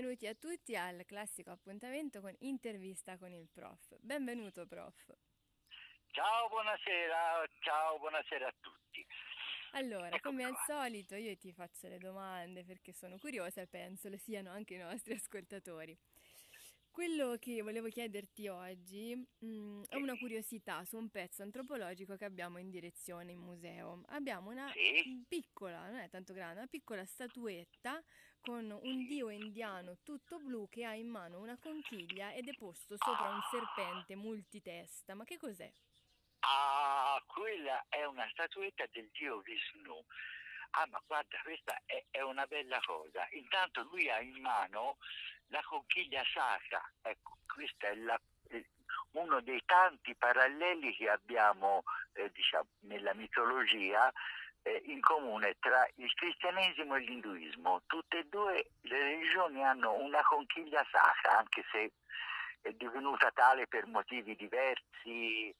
benvenuti a tutti al classico appuntamento con intervista con il prof. Benvenuto prof. Ciao, buonasera, ciao, buonasera a tutti. Allora, ecco come qua. al solito io ti faccio le domande perché sono curiosa e penso le siano anche i nostri ascoltatori. Quello che volevo chiederti oggi mm, è una curiosità su un pezzo antropologico che abbiamo in direzione in museo. Abbiamo una sì. piccola, non è tanto grande, una piccola statuetta con un dio indiano tutto blu che ha in mano una conchiglia ed è posto sopra un serpente multitesta. Ma che cos'è? Ah, quella è una statuetta del dio Vishnu. Ah, ma guarda, questa è, è una bella cosa. Intanto lui ha in mano la conchiglia sacra. Ecco, questo è la, uno dei tanti paralleli che abbiamo eh, diciamo, nella mitologia eh, in comune tra il cristianesimo e l'induismo. Tutte e due le religioni hanno una conchiglia sacra, anche se è divenuta tale per motivi diversi, eh,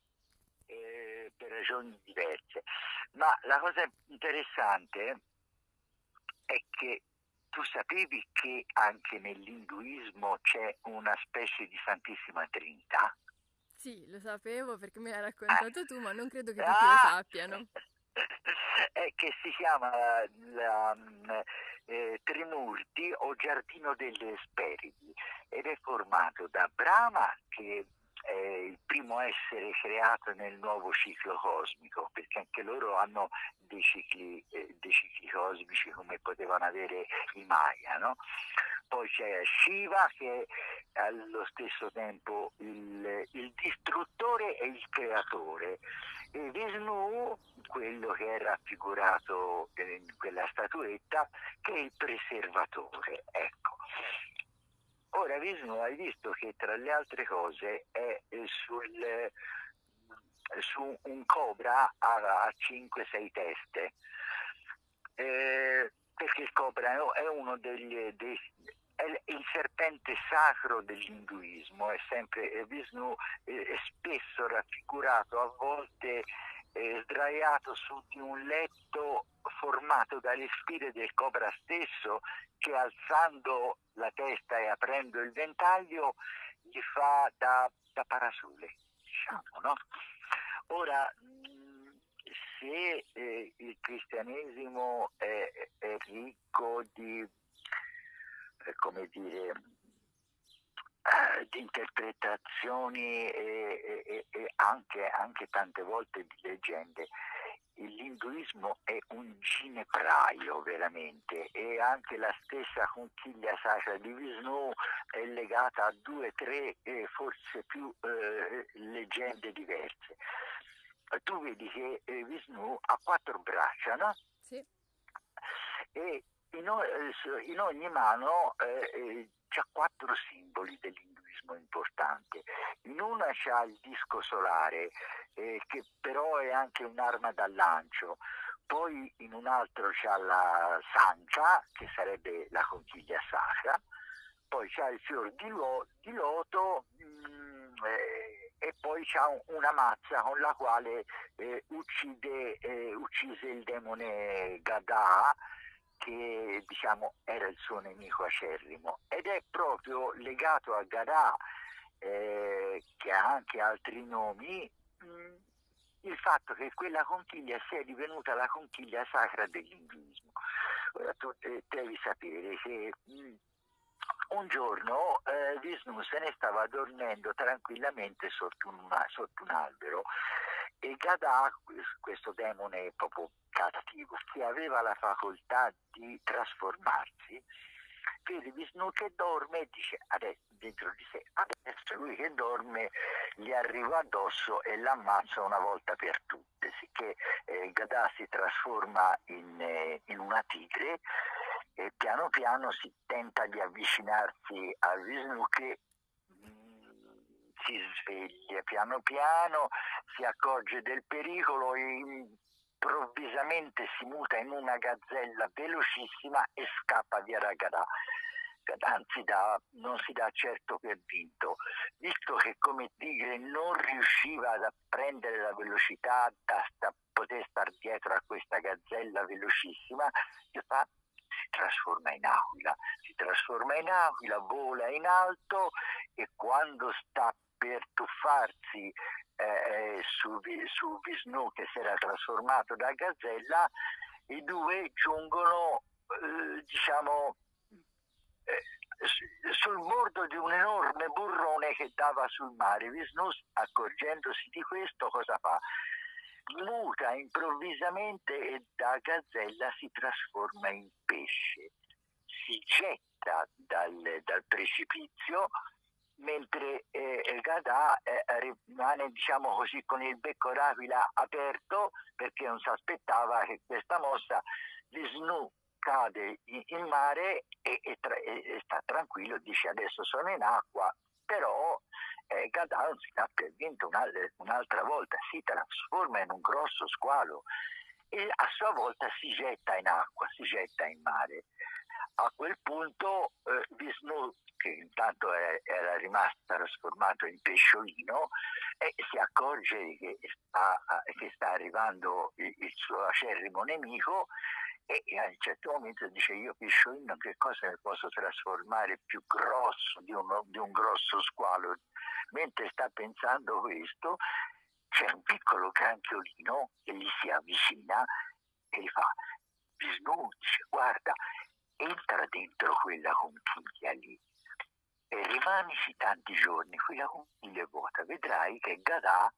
ragioni diverse. Ma la cosa interessante è che tu sapevi che anche nell'induismo c'è una specie di Santissima Trinità? Sì, lo sapevo perché me l'hai raccontato ah. tu, ma non credo che tutti ah. lo sappiano. È che si chiama la, eh, Trimurti o Giardino delle Esperidi ed è formato da Brahma che è il primo essere creato nel nuovo ciclo cosmico, perché anche loro hanno dei cicli, eh, dei cicli cosmici come potevano avere i Maya. No? Poi c'è Shiva che è allo stesso tempo il, il distruttore e il creatore. E Vishnu, quello che è raffigurato in quella statuetta, che è il preservatore. Ecco. Ora Vishnu hai visto che tra le altre cose è sul, eh, su un cobra a, a 5-6 teste, eh, perché il cobra è uno degli, dei, il serpente sacro dell'induismo, è sempre Vishnu è spesso raffigurato, a volte eh, sdraiato su di un letto formato dalle spire del cobra stesso che alzando la testa e aprendo il ventaglio gli fa da, da parasole, diciamo, no? Ora, se eh, il cristianesimo è, è ricco di, eh, come dire, di interpretazioni e, e, e anche, anche, tante volte di leggende, l'induismo è un ginepraio veramente e anche la stessa conchiglia sacra di Vishnu è legata a due, tre e forse più eh, leggende diverse. Tu vedi che eh, Vishnu ha quattro braccia, no? Sì. E in, eh, in ogni mano eh, eh, c'ha quattro simboli dell'induismo importanti. In una c'ha il disco solare, eh, che però anche un'arma da lancio. Poi in un altro c'ha la sancia, che sarebbe la conchiglia sacra. Poi c'ha il fior di, lo, di loto mh, mm, eh, e poi c'ha una mazza con la quale eh, uccide, eh, uccise il demone Gadà che diciamo, era il suo nemico acerrimo ed è proprio legato a Gadà eh, che ha anche altri nomi mh, mm, il fatto che quella conchiglia sia divenuta la conchiglia sacra dell'induismo. Ora tu eh, devi sapere che mh, mm, un giorno eh, Vishnu se ne stava dormendo tranquillamente sotto, una, sotto un albero e Gadà, questo demone proprio cattivo, che aveva la facoltà di trasformarsi, vede Vishnu che dorme e dice adesso dentro di sé, adesso lui che dorme gli arriva addosso e l'ammazza una volta per tutte, sicché eh, Gadà si trasforma in, eh, in una tigre e piano piano si tenta di avvicinarsi a Vishnu che mm, si sveglia. Piano piano, si accorge del pericolo e improvvisamente si muta in una gazzella velocissima e scappa via da Gadà. Anzi, da, non si dà certo per vinto, visto che come tigre non riusciva ad apprendere la velocità da, da poter star dietro a questa gazzella velocissima, che fa? trasforma in aquila, si trasforma in aquila, vola in alto e quando sta per tuffarsi eh, eh su, su Vishnu che si era trasformato da gazzella, i due giungono, eh, diciamo, eh, sul bordo di un enorme burrone che dava sul mare. Vishnu, accorgendosi di questo, cosa fa? Muta improvvisamente e da gazzella si trasforma in pesce. Si getta dal, dal precipizio mentre eh, Gadà eh, rimane diciamo così con il becco d'aquila aperto perché non si aspettava che questa mossa Vishnu cade in mare e, e, e, sta tranquillo, dice adesso sono in acqua, però eh, Gadal si ha vinto un'altra volta, si trasforma in un grosso squalo e a sua volta si getta in acqua, si getta in mare. A quel punto eh, Vishnu, che intanto è, era rimasto trasformato in pesciolino, eh, si accorge che sta, che sta arrivando il, il suo acerrimo nemico e a un certo momento dice io pisciolino che cosa mi posso trasformare più grosso di, uno, di un grosso squalo? Mentre sta pensando questo c'è un piccolo granchiolino che gli si avvicina e gli fa Visnu guarda entra dentro quella conchiglia lì. E rimanici tanti giorni quella conchiglia è vuota. Vedrai che Gadà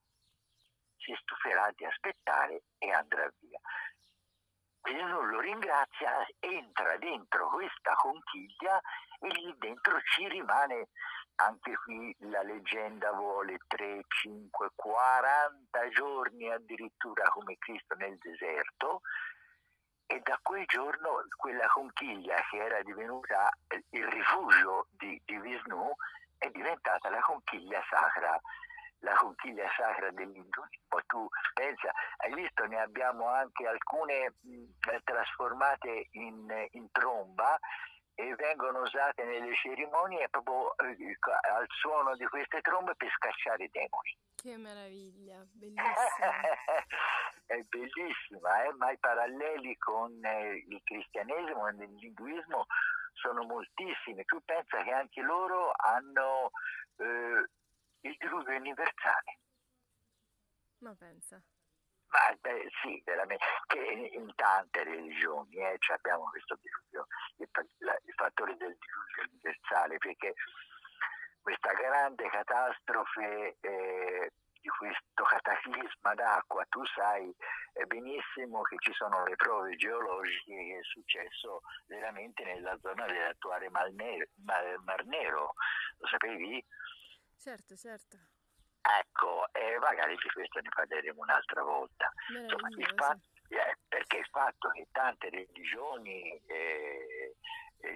si stuferà di aspettare e andrà via. Quindi non lo ringrazia, entra dentro questa conchiglia e lì dentro ci rimane, anche qui la leggenda vuole 3, 5, 40 giorni addirittura come Cristo nel deserto e da quel giorno quella conchiglia che era divenuta il rifugio di, di Vishnu è diventata la conchiglia sacra la conchiglia sacra dell'induismo. Tu pensa, hai visto, ne abbiamo anche alcune mh, trasformate in, in, tromba e vengono usate nelle cerimonie proprio eh, al suono di queste trombe per scacciare i demoni. Che meraviglia, bellissima. È bellissima, eh? ma i paralleli con eh, il cristianesimo e l'induismo sono moltissimi. Tu pensa che anche loro hanno eh, il diluvio universale. Ma pensa. Ma beh, sì, veramente, che in tante religioni eh, abbiamo questo diluvio, il, il fattore del diluvio universale, perché questa grande catastrofe eh, di questo cataclisma d'acqua, tu sai eh, benissimo che ci sono le prove geologiche che è successo veramente nella zona dell'attuale Mar Nero, Mar Nero. lo sapevi? Certo, certo. Ecco, e magari di questo ne parleremo un'altra volta. Insomma, il fatto, eh, perché il fatto che tante religioni eh, eh,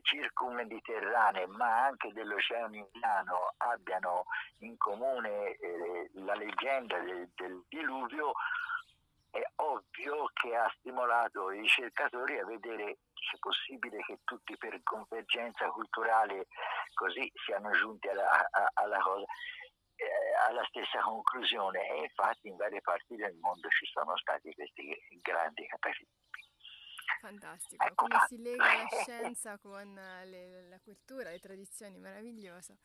circummediterranee, ma anche dell'Oceano Indiano, abbiano in comune eh, la leggenda del, del diluvio, è ovvio che ha stimolato i ricercatori a vedere se è possibile che tutti per convergenza culturale così siano giunti alla, alla cosa eh, alla stessa conclusione e infatti in varie parti del mondo ci sono stati questi grandi cataclismi. Fantastico, ecco come si lega la scienza con le, la cultura, le tradizioni, meraviglioso.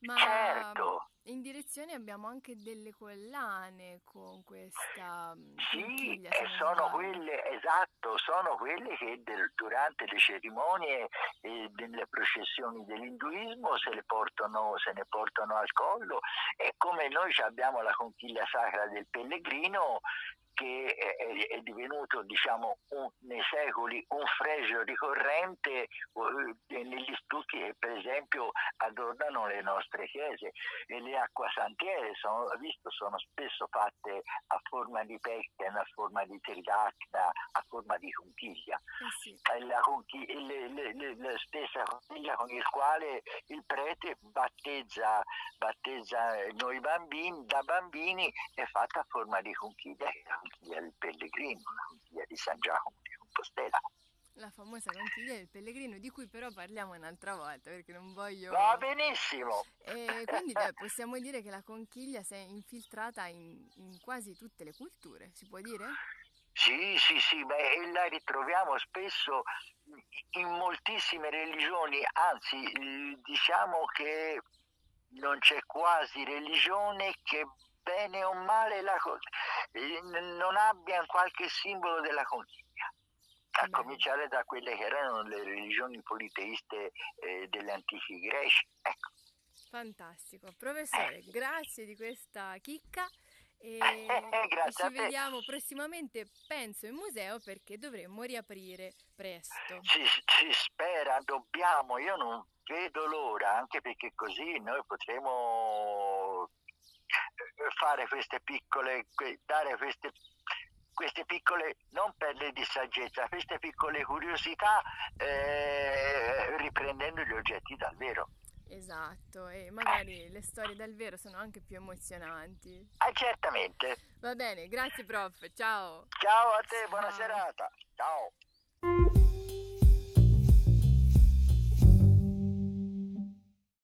Ma certo. in direzione abbiamo anche delle collane con questa mm, Sì, e sono quelle, esatto, sono quelle che del, durante le cerimonie e delle processioni dell'induismo se, portano, se ne portano al collo e come noi abbiamo la conchiglia sacra del pellegrino che è, divenuto diciamo, un, nei secoli un fregio ricorrente uh, negli stucchi che per esempio adornano le nostre chiese e le acquasantiere sono, visto, sono spesso fatte a forma di pecken, a forma di tridacna, a forma di conchiglia. Eh sì. la, conchiglia le, le, le, la stessa conchiglia con il quale il prete battezza, battezza noi bambini, da bambini è fatta a forma di conchiglia conchiglia del Pellegrino, la conchiglia di San Giacomo di Compostela. La famosa conchiglia del Pellegrino, di cui però parliamo un'altra volta perché non voglio. Va benissimo! E quindi beh, possiamo dire che la conchiglia si è infiltrata in, in, quasi tutte le culture, si può dire? Sì, sì, sì, beh, e la ritroviamo spesso in moltissime religioni, anzi diciamo che non c'è quasi religione che bene o male la, non abbia qualche simbolo della consiglia. A cominciare da quelle che erano le religioni politeiste eh, degli antichi greci. Ecco. Fantastico. Professore, eh. grazie di questa chicca e, e ci vediamo prossimamente, penso, in museo perché dovremmo riaprire presto. Si, si spera, dobbiamo, io non vedo l'ora, anche perché così noi potremo eh, fare queste piccole, dare queste queste piccole, non perle di saggezza, queste piccole curiosità eh, riprendendo gli oggetti dal vero. Esatto, e magari le storie dal vero sono anche più emozionanti. Ah, certamente. Va bene, grazie prof, ciao. Ciao a te, ciao. buona serata. Ciao.